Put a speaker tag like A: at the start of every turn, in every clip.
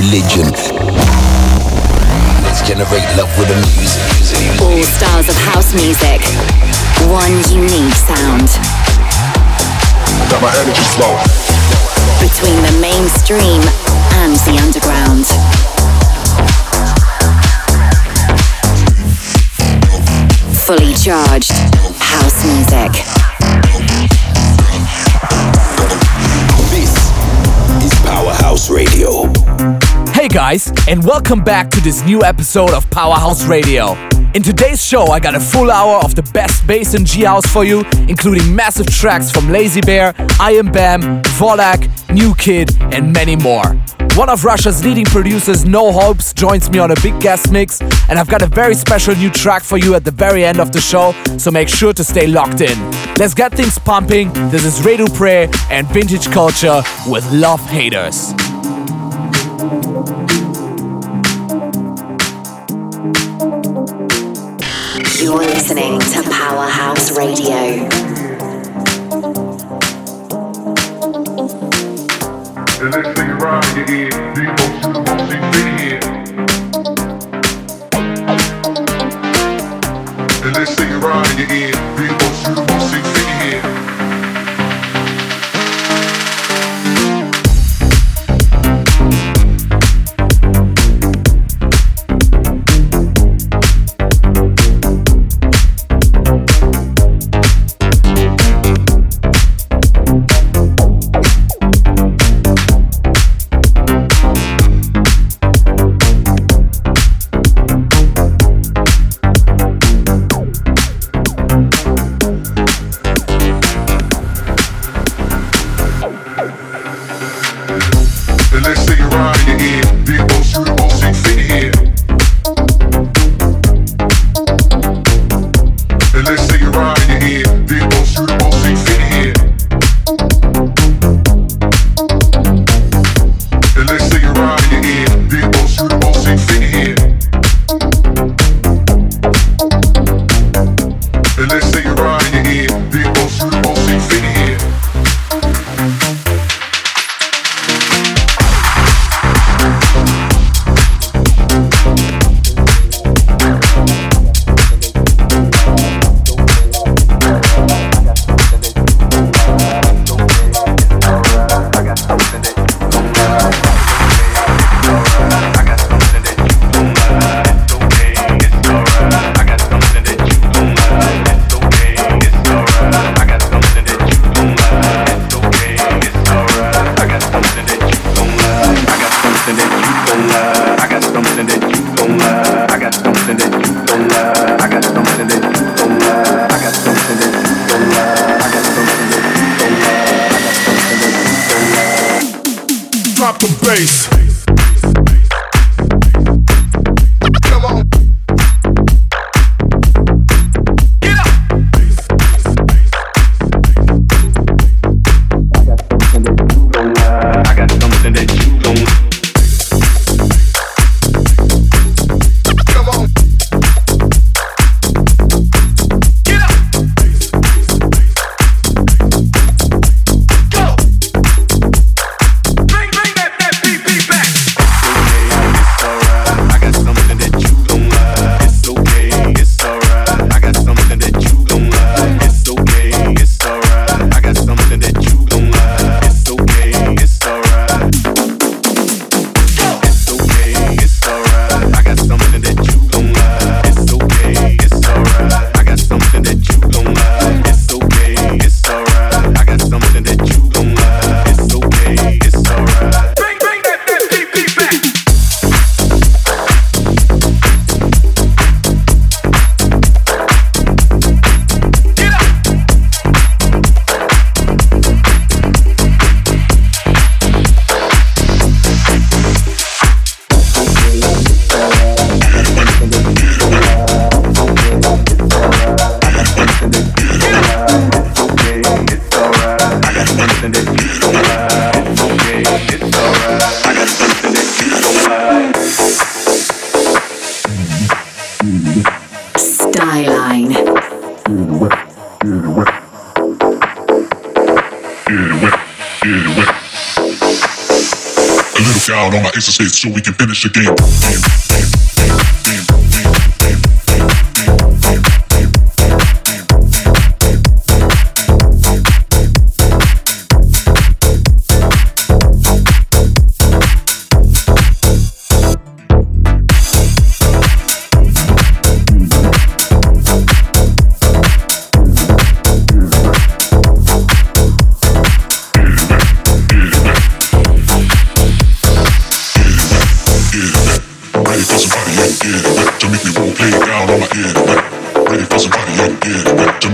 A: religion. Let's generate love with the music.
B: All styles of house music. One unique sound.
C: Got my energy flow.
B: Between the mainstream and the underground. Fully charged house music.
A: This is Powerhouse Radio.
D: Hey guys, and welcome back to this new episode of Powerhouse Radio. In today's show, I got a full hour of the best bass and G House for you, including massive tracks from Lazy Bear, I Am Bam, Volac, Nu Kid, and many more. One of Russia's leading producers, No Hopes, joins me on a big guest mix, and I've got a very special new track for you at the very end of the show, so make sure to stay locked in. Let's get things pumping. This is Re Dupre and Vintage Culture with Love Haters.
B: You're listening to Powerhouse Radio.
C: The next thing around your ear, do you here? The next thing around your ear, do you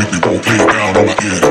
C: make me go pay
E: down on my head.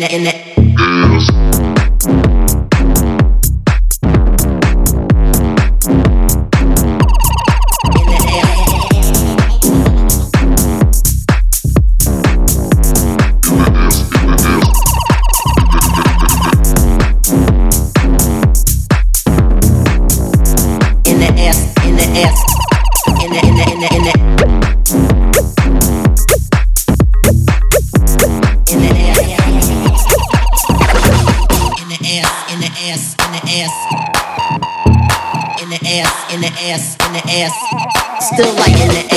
E: In the
F: that in the that in the in the in the in the. ass in the ass. Still lighting the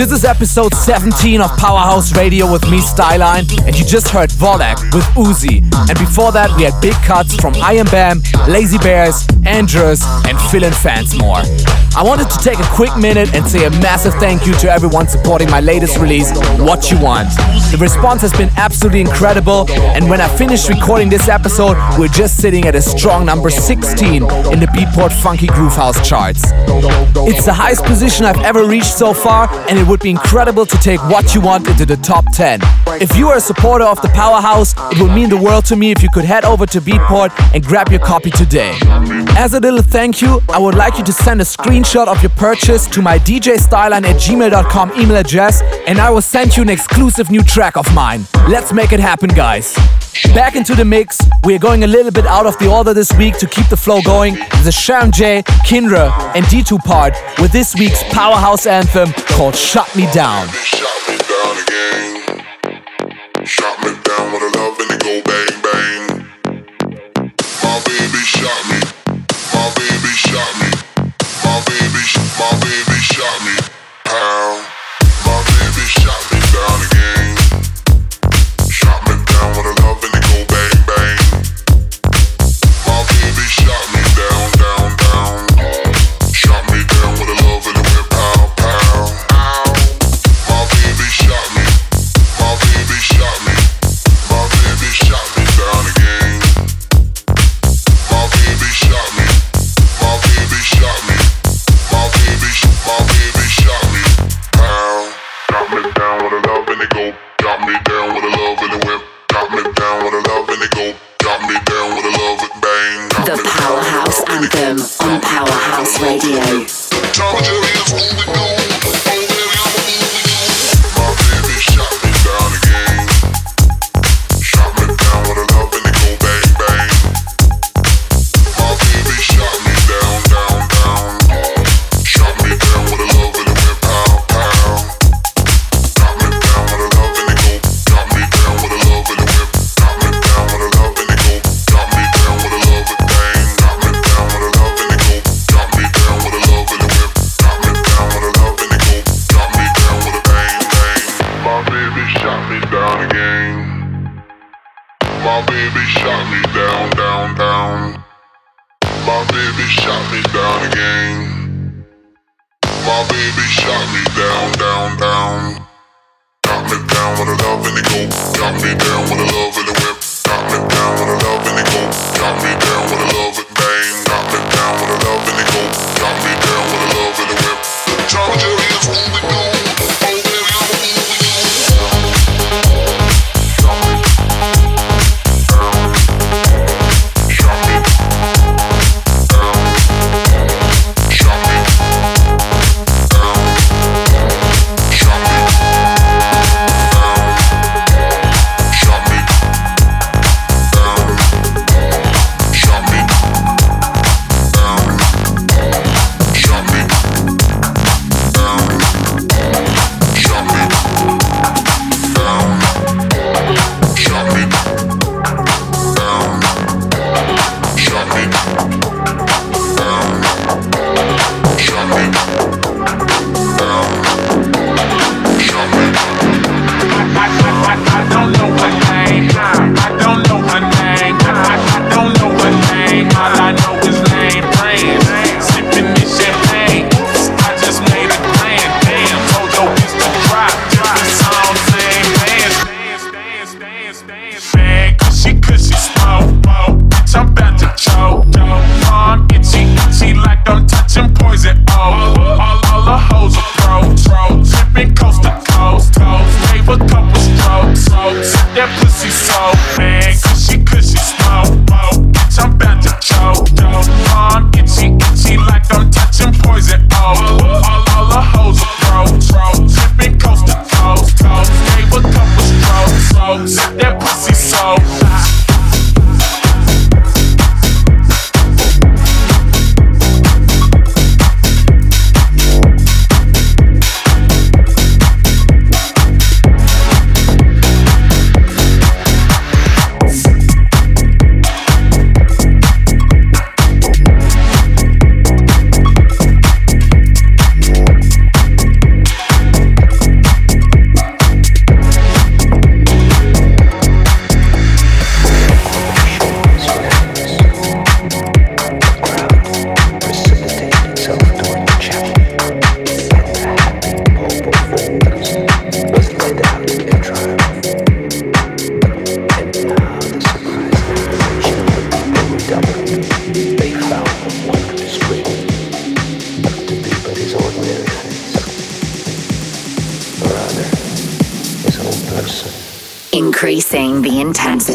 D: This is episode 17 of Powerhouse Radio with me, Styline, and you just heard Volac with Uzi. And before that, we had big cuts from I Am Bam, Lazy Bears, Andruss, and Phill and Dansmore. I wanted to take a quick minute and say a massive thank you to everyone supporting my latest release, What You Want. The response has been absolutely incredible, and when I finished recording this episode, we're just sitting at a strong number 16 in the Beatport Funky Groove House charts. It's the highest position I've ever reached so far, and it would be incredible to take What You Want into the top 10. If you are a supporter of the Powerhouse, it would mean the world to me if you could head over to Beatport and grab your copy today. As a little thank you, I would like you to send a screen screenshot of your purchase to my djstyline at gmail.com email address and I will send you an exclusive new track of mine. Let's make it happen, guys. Back into the mix, we are going a little bit out of the order this week to keep the flow going. The Sharam Jey, Kinree, and De2part with this week's powerhouse anthem called
B: Shot Me Down. Shut me down Me down with a love and a
E: whip. Got me down with a love and a go. Got me down with a love and bang. Got
C: the Powerhouse Anthem on
B: Powerhouse Radio.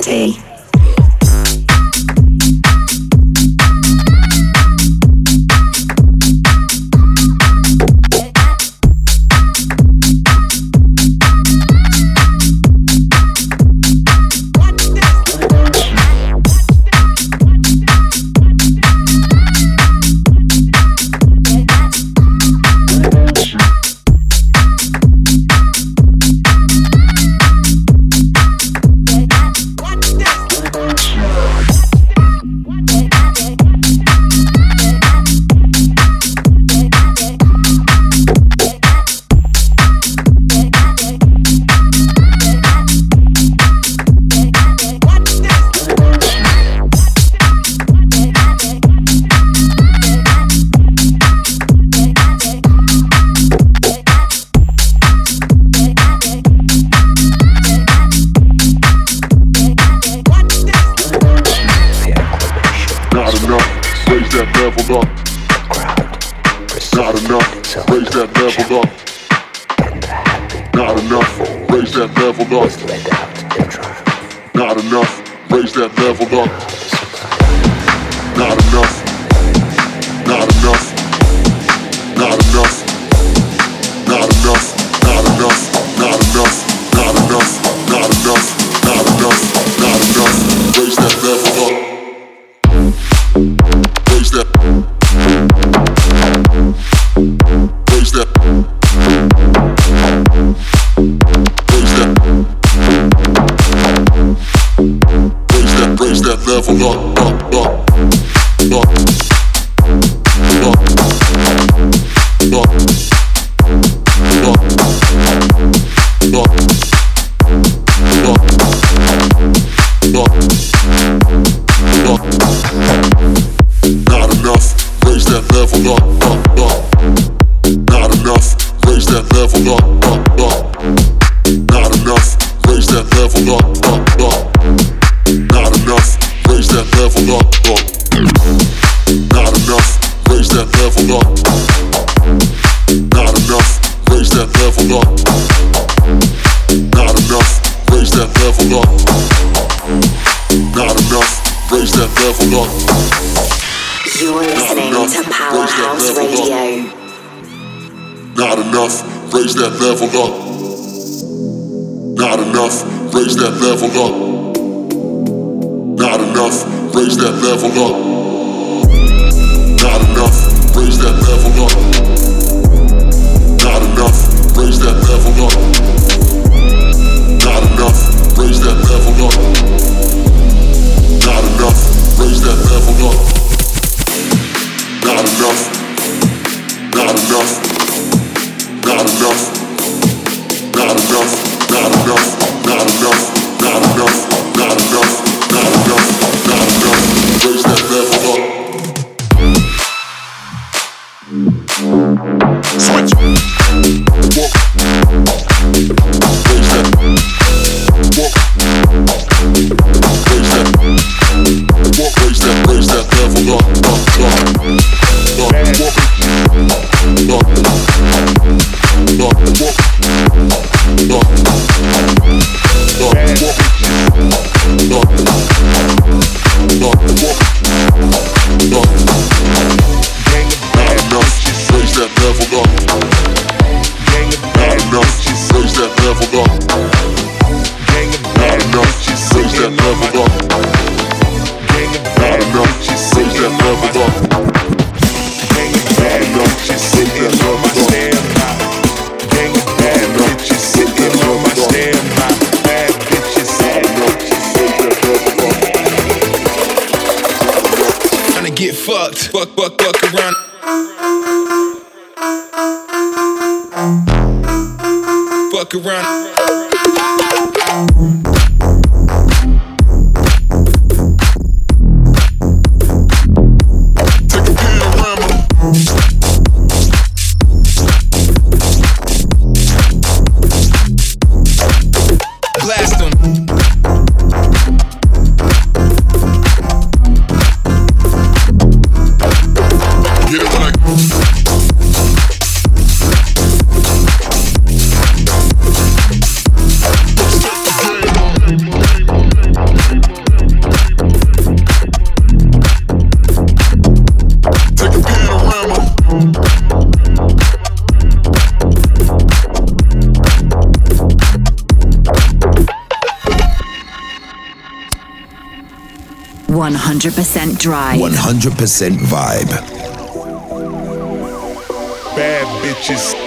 B: Intensity. 100% dry.
A: 100% vibe.
G: Bad bitches.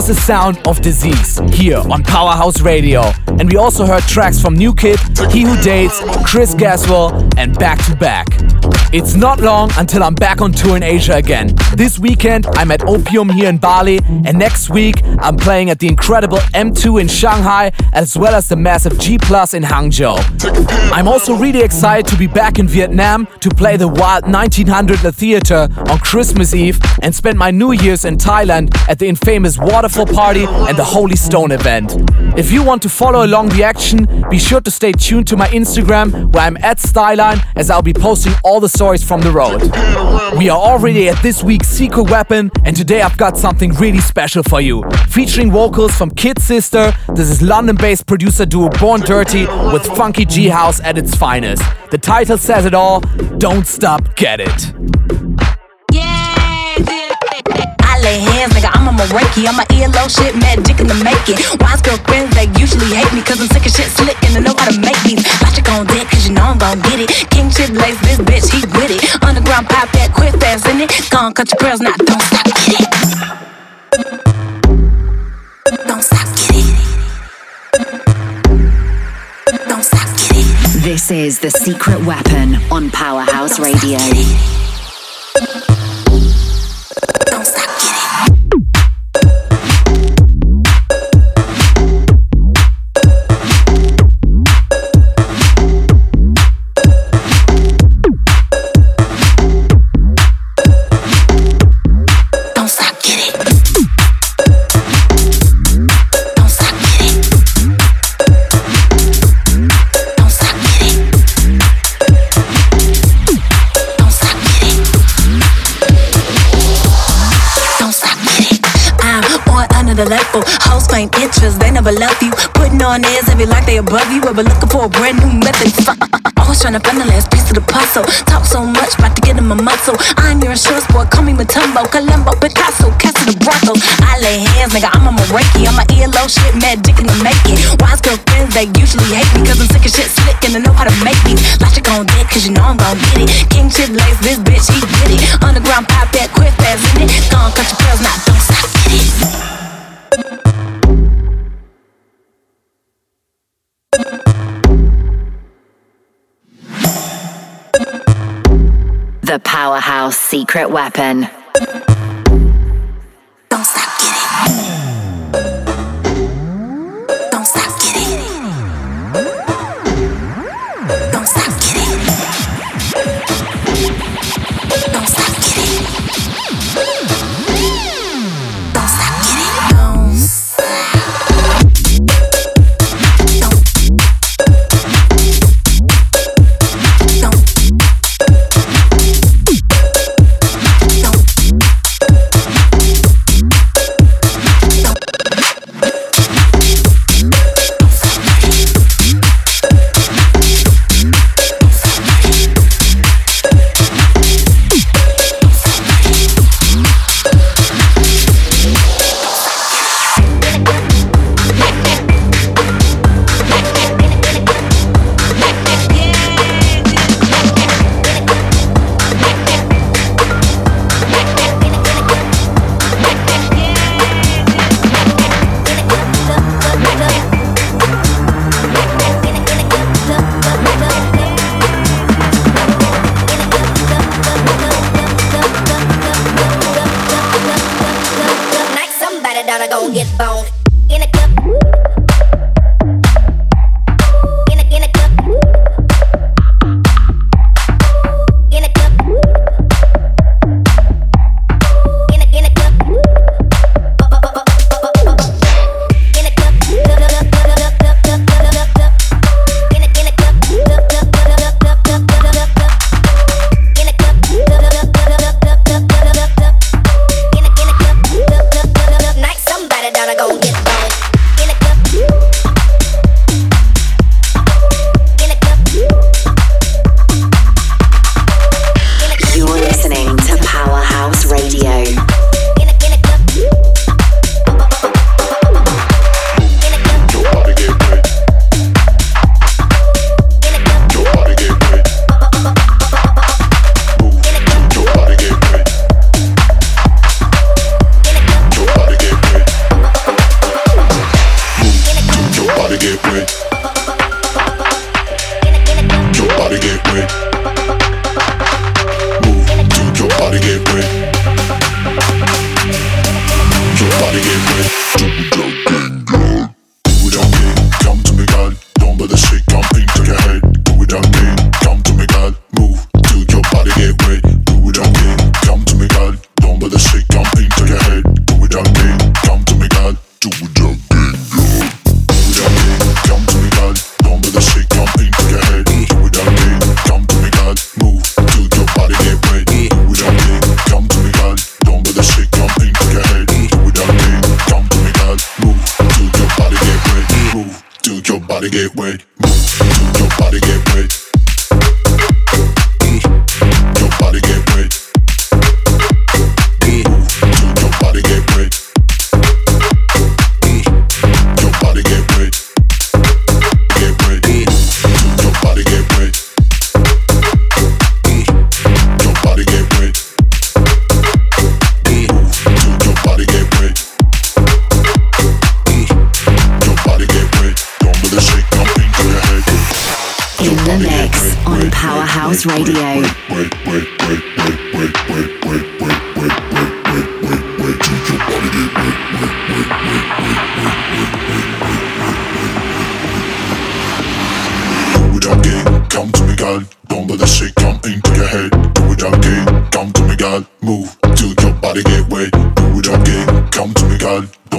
D: Was the sound of DISEACE here on Powerhouse Radio. And we also heard tracks from Nu Kid, He Who Dares, Chris Gresswell, and Back2Black. It's not long until I'm back on tour in Asia again. This weekend, I'm at Opium here in Bali, and next week, I'm playing at the incredible M2 in Shanghai, as well as the massive G Plus in Hangzhou. I'm also really excited to be back in Vietnam to play the Wild 1900 The Theater on Christmas Eve and spend my New Year's in Thailand at the infamous Waterfall Party and the Holy Stone event. If you want to follow along the action, be sure to stay tuned to my Instagram where I'm at Styline as I'll be posting all the stories from the road. We are already at this week's Secret Weapon and today I've got something really special for you. Featuring vocals from Kid Sister, this is London-based producer duo Born Dirty with funky G House at its finest. The title says it all, Don't Stop, Get It.
H: Lay hands, nigga, I'm on my Reiki. I'm my ELO shit, mad dick in the making. Wise girl friends, they usually hate me, cause I'm sick of shit slick and I know how to make these. Logic on deck, cause you know I'm gon' get it. King shit lace, this bitch, it. Underground pop that, quick fast in it. Gon' cut your pearls, now don't stop, get it. Don't stop, get it. Don't stop, get it.
B: This is The Secret Weapon on Powerhouse Radio.
H: Don't stop, another level. House fame interest, they never love you. Putting on airs every like they above you. Ever looking for a brand new method? Always trying to find the last piece of the puzzle. Talk so much, about to get in my muscle. I'm your insurance boy, call me Matumbo, Columbo, Picasso, Casa the brothel. I lay hands, nigga, I'm on my Reiki. I'm my ELO shit, mad dick in the making. Wise girl friends, they usually hate me, cause I'm sick of shit slick and I know how to make these. Logic on deck, cause you know I'm gon' get it. King shit lace, this bitch, he did it. Underground pop that, quick fast in it. Gon' cut your pearls, now don't
B: The Powerhouse Secret Weapon.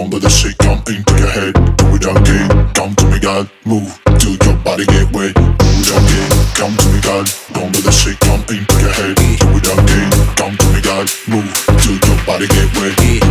I: down with a
E: shake, come into your head. Do it again, come to me, God. Move till your body get wet. Do it again, come to me, God. Don't with a shake, come into your head. Do it again, come to me, God. Move till your body get wet.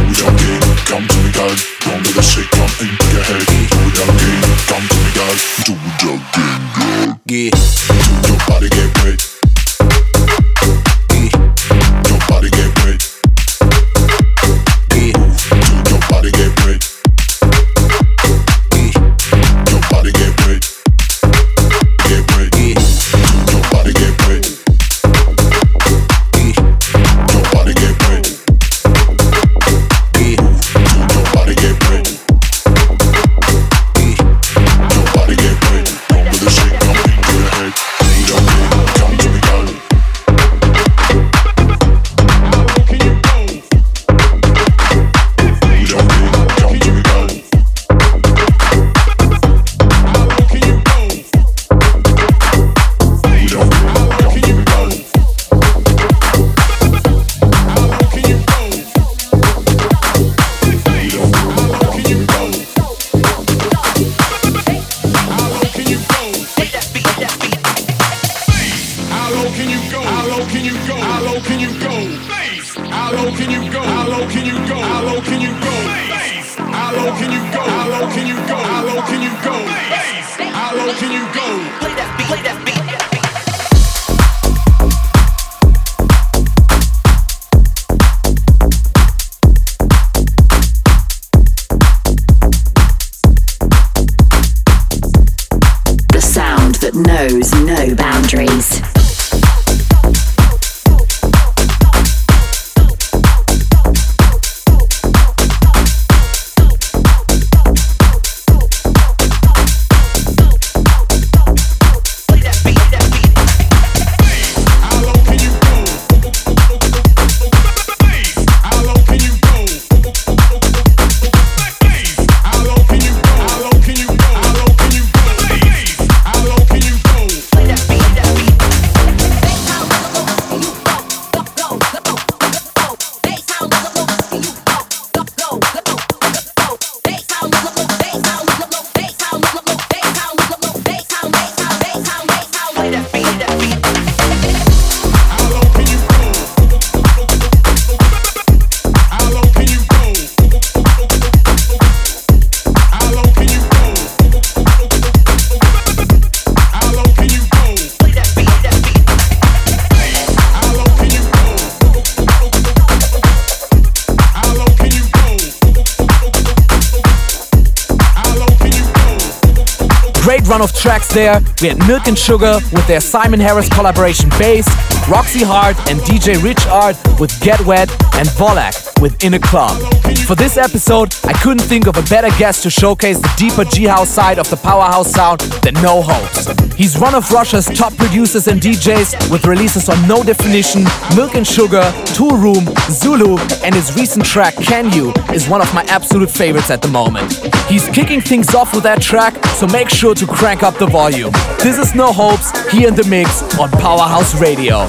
D: there, we had Milk and Sugar with their Simon Harris collaboration bass, Roxy Hard and DJ Rich Art with Get Wet, and Volac with In a Club. For this episode, I couldn't think of a better guest to showcase the deeper G House side of the powerhouse sound than No Hopes. He's one of Russia's top producers and DJs with releases on No Definition, Milk and Sugar, Toolroom, Zulu, and his recent track Can You is one of my absolute favorites at the moment. He's kicking things off with that track, so make sure to crank up the volume. This is No Hopes here in the mix on Powerhouse Radio.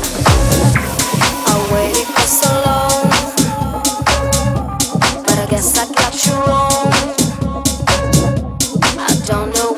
I: I don't know.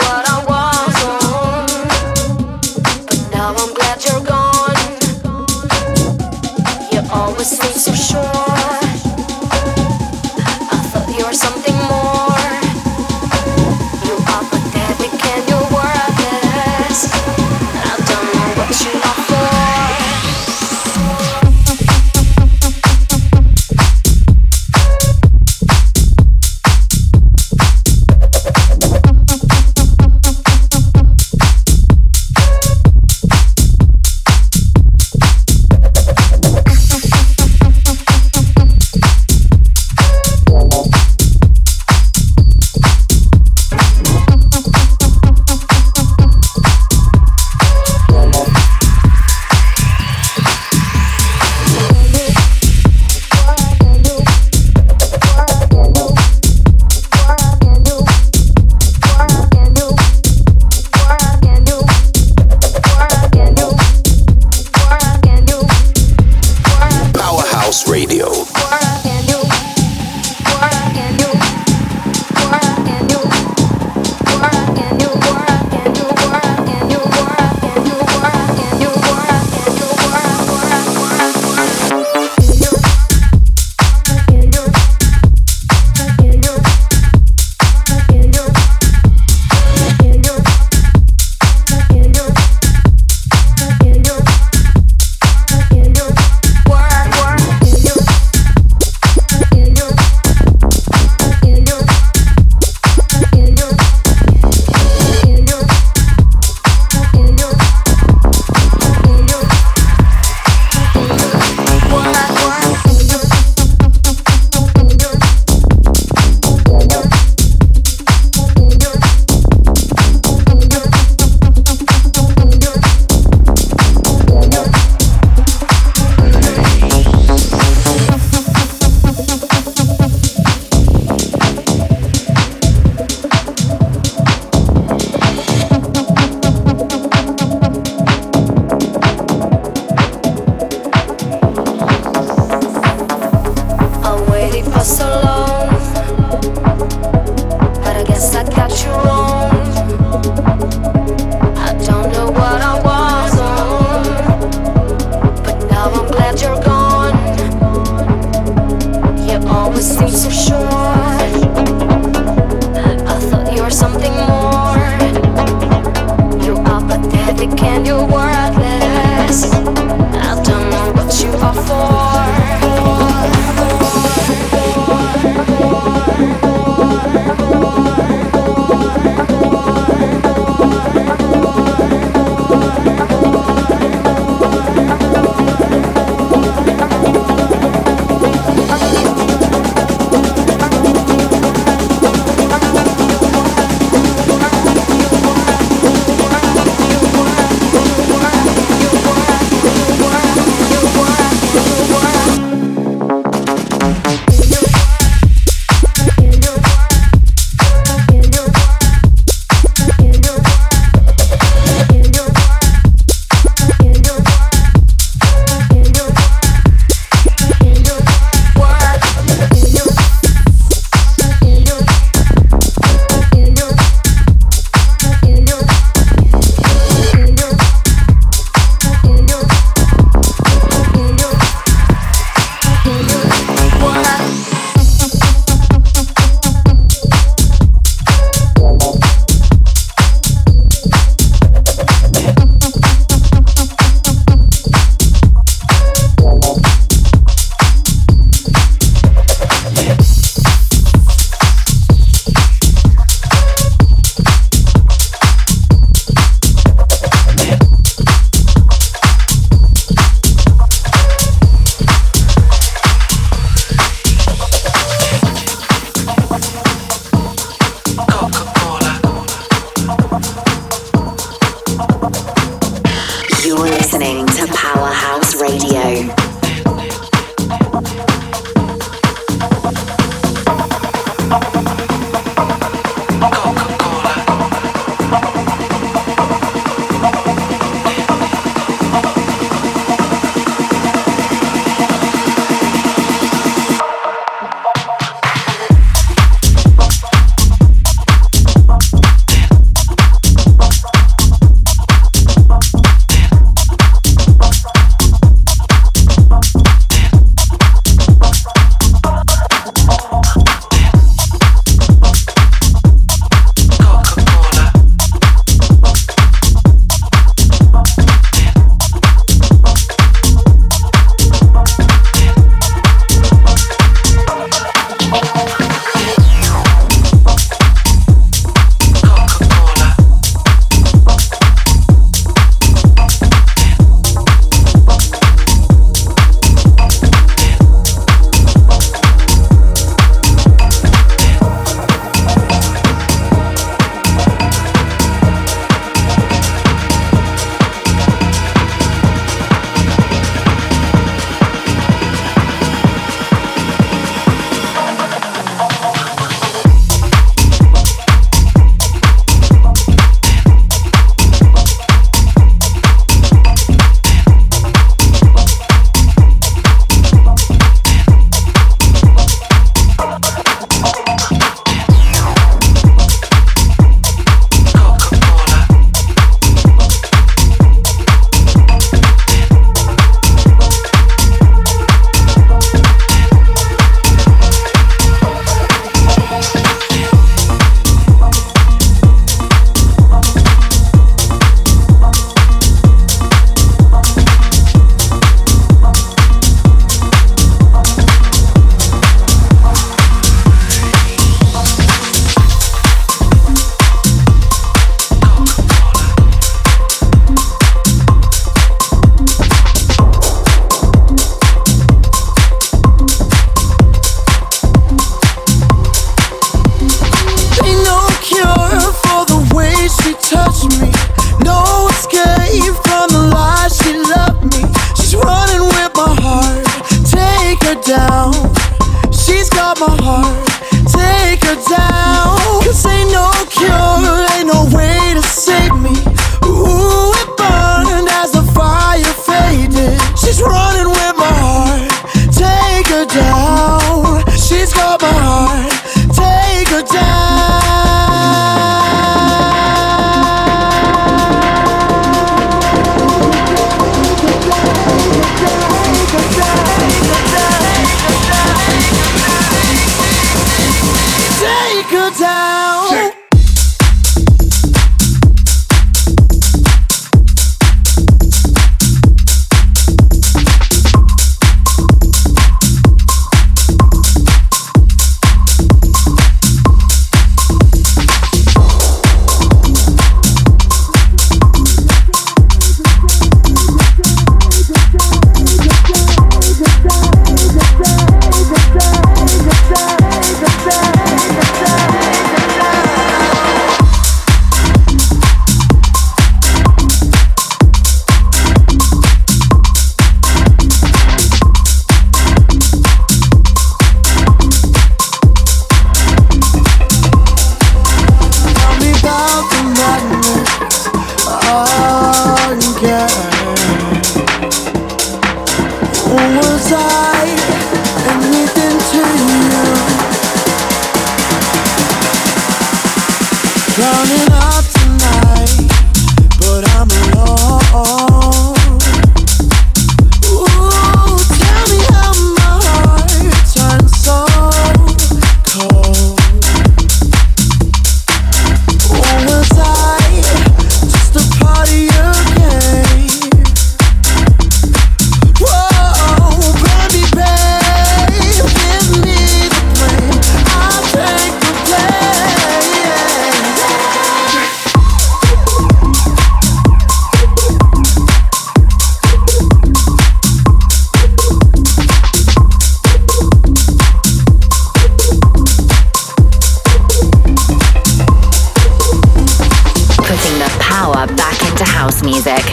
B: Putting the power back into house music.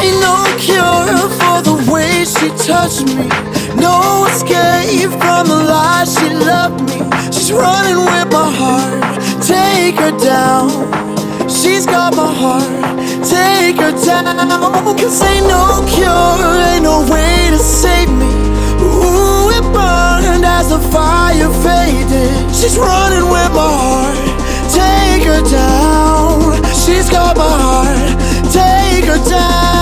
J: Ain't no cure for the way she touched me. No escape from the lies she loved me. She's running with my heart. Take her down. She's got my heart. Take her down. Cause ain't no cure, ain't no way to save me. Ooh, it burned as the fire faded. She's running with my heart. Take her down. She's got my heart. Take her down.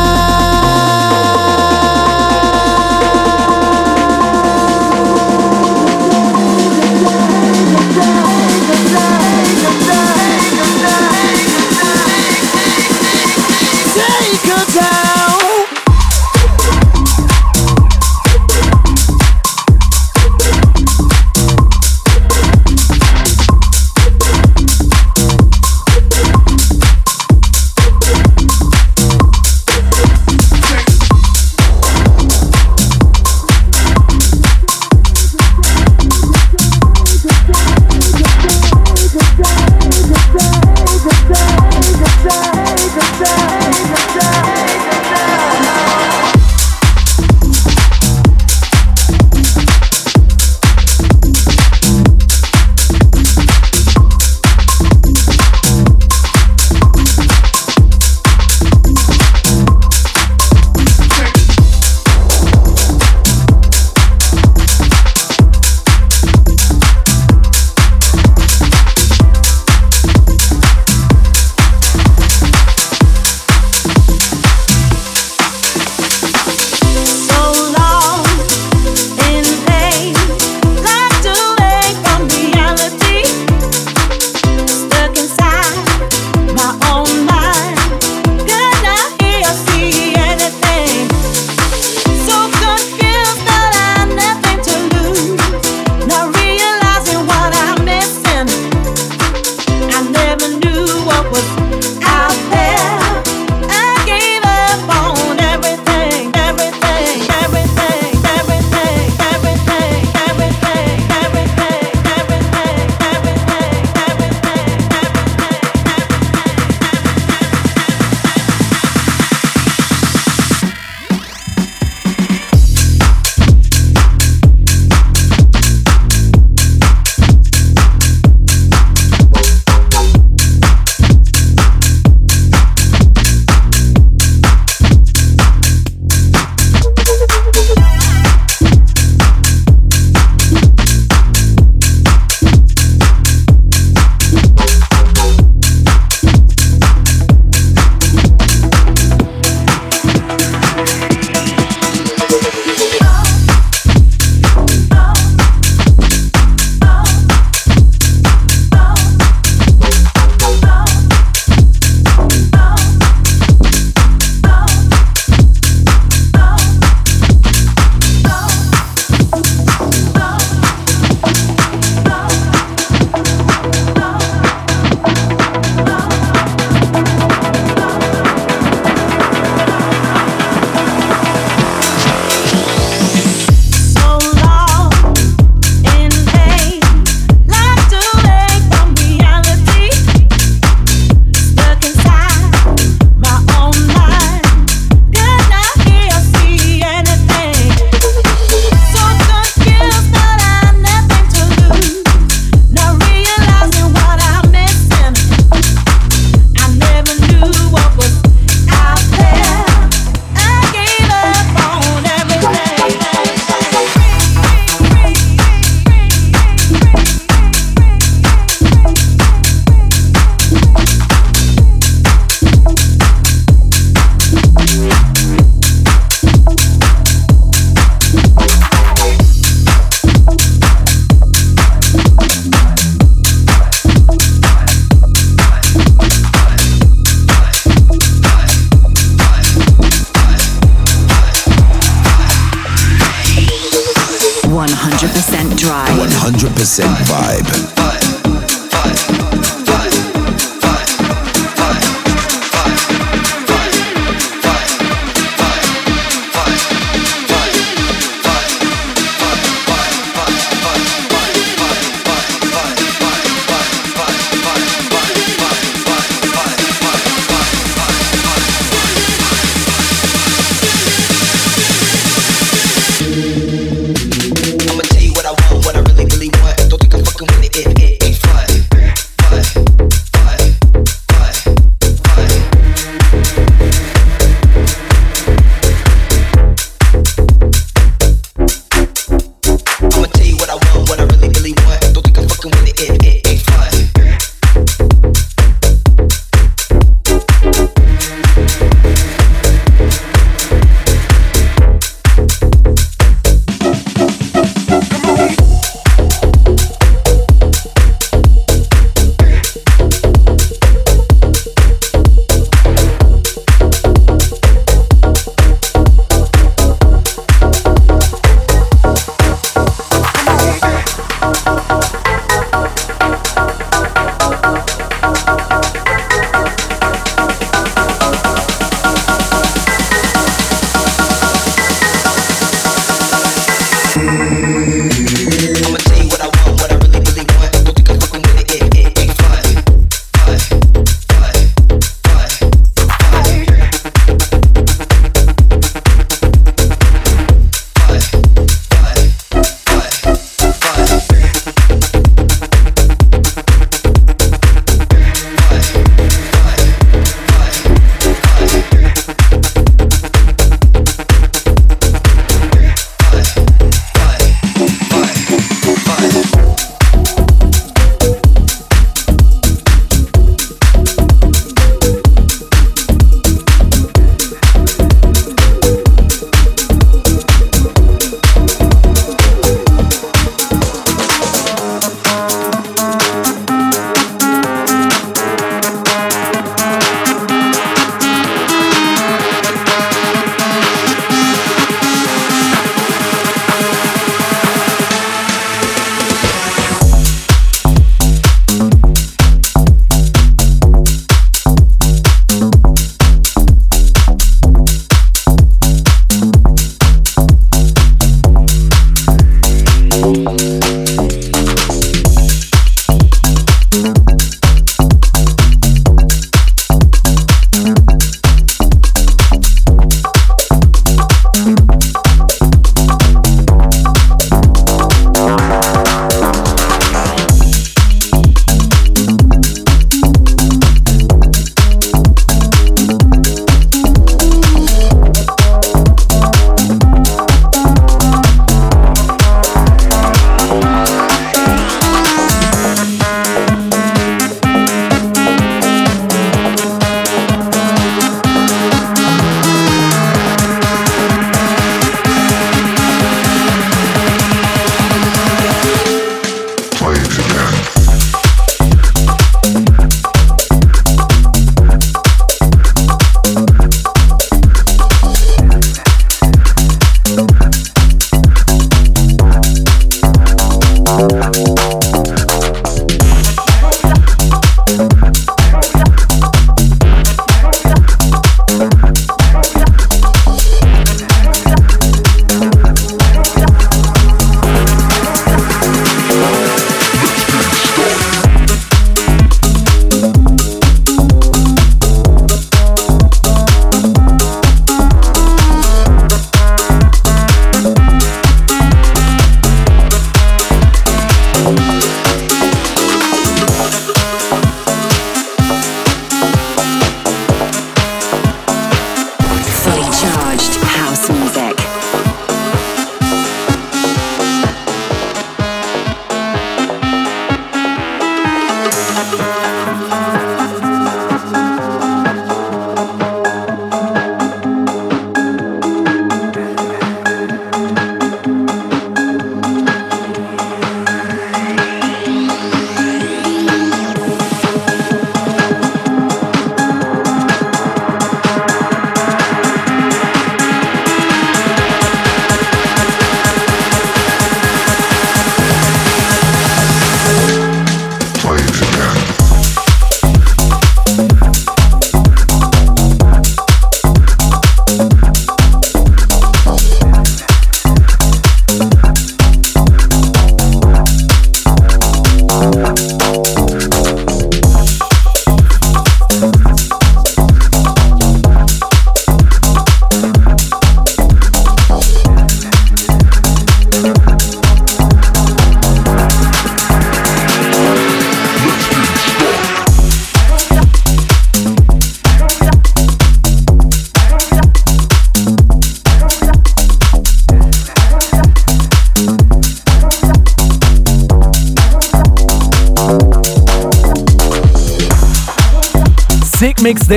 A: in the
K: end.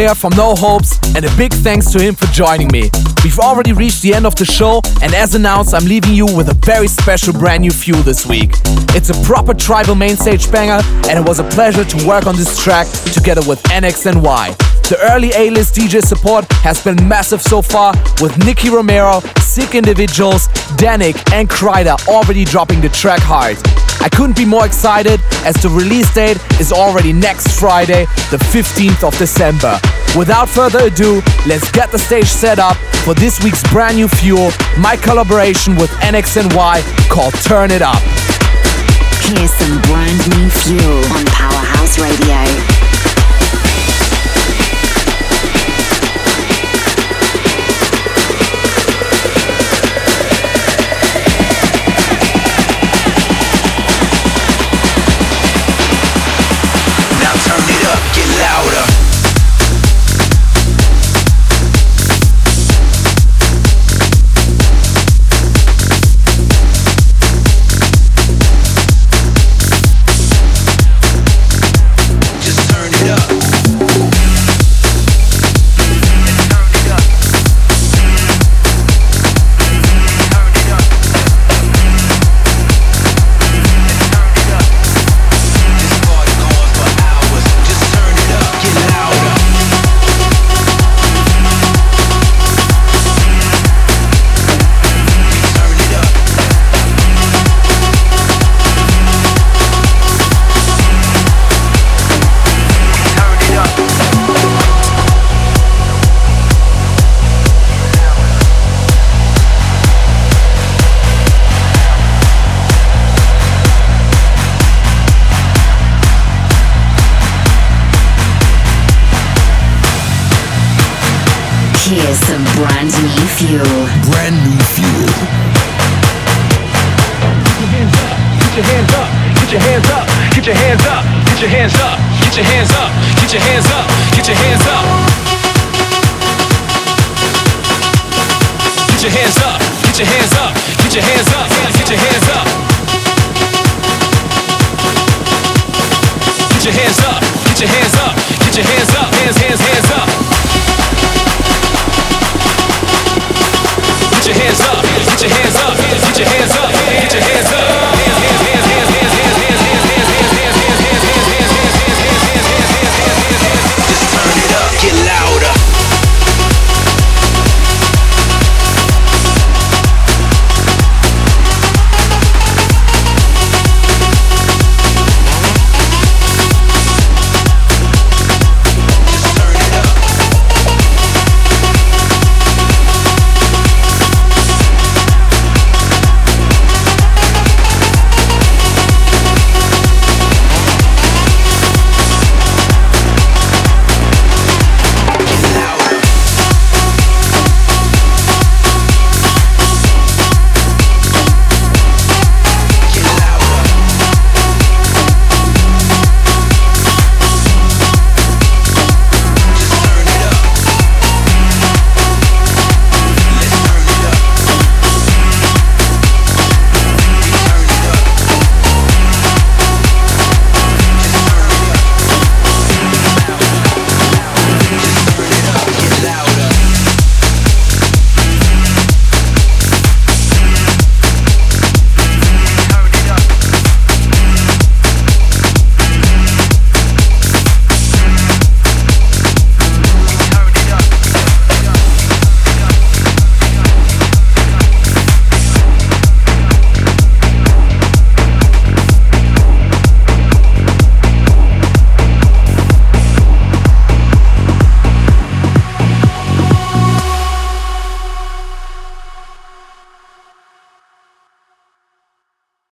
D: There from No Hopes, and a big thanks to him for joining me. We've already reached the end of the show, and as announced, I'm leaving you with a very special brand new fuel this week. It's a proper tribal mainstage banger, and it was a pleasure to work on this track together with NXNY. The early A-list DJ support has been massive so far, with Nicky Romero, Sick Individuals, Dannic, and Kryder already dropping the track hard. I couldn't be more excited as the release date is already next Friday, the 15th of December. Without further ado, let's get the stage set up for this week's brand new fuel, my collaboration with NXNY called Turn It Up.
L: Here's some brand new fuel on Powerhouse Radio.